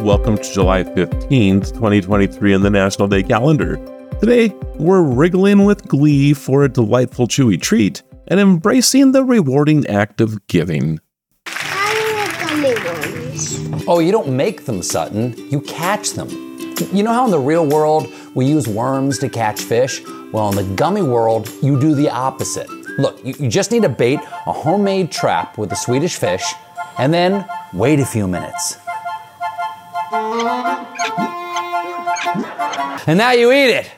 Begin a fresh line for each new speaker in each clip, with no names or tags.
Welcome to July 15th, 2023 in the National Day calendar. Today, we're wriggling with glee for a delightful chewy treat and embracing the rewarding act of giving. How do you make worms?
Oh, you don't make them, Sutton. You catch them. You know how in the real world we use worms to catch fish? Well, in the gummy world, you do the opposite. Look, you, you just need to bait a homemade trap with a Swedish fish and then wait a few minutes. And now you eat it.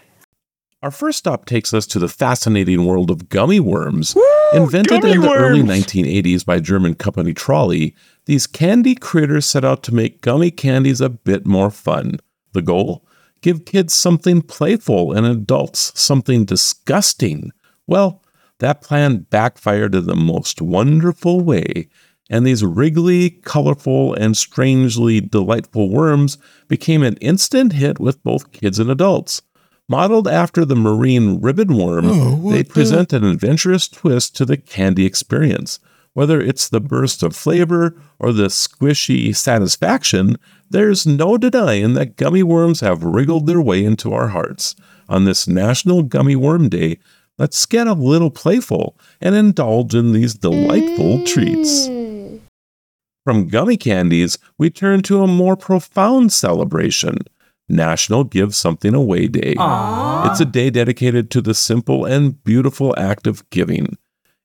Our first stop takes us to the fascinating world of gummy worms. Invented in the
gummy
early 1980s by German company Trolli, these candy critters set out to make gummy candies a bit more fun. The goal? Give kids something playful and adults something disgusting. Well, that plan backfired in the most wonderful way, and these wriggly, colorful, and strangely delightful worms became an instant hit with both kids and adults. Modeled after the marine ribbon worm,
Oh,
they present an adventurous twist to the candy experience. Whether it's the burst of flavor or the squishy satisfaction, there's no denying that gummy worms have wriggled their way into our hearts. On this National Gummy Worm Day, let's get a little playful and indulge in these delightful treats. Mm. From gummy candies, we turn to a more profound celebration National Give Something Away Day. It's a day dedicated to the simple and beautiful act of giving.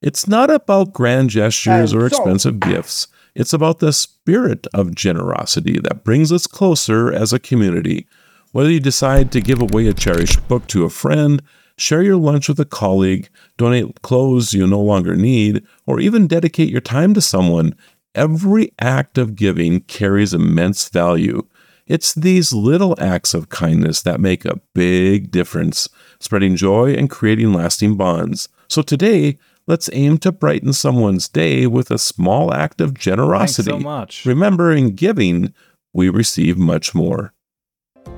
It's not about grand gestures or expensive gifts. It's about the spirit of generosity that brings us closer as a community. Whether you decide to give away a cherished book to a friend, share your lunch with a colleague, donate clothes you no longer need, or even dedicate your time to someone, every act of giving carries immense value. It's these little acts of kindness that make a big difference, spreading joy and creating lasting bonds. So today, let's aim to brighten someone's day with a small act of generosity.
Thanks so much.
Remember, in giving, we receive much more.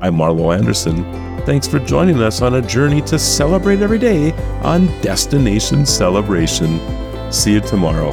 I'm Marlo Anderson. Thanks for joining us on a journey to celebrate every day on Destination Celebration. See you tomorrow.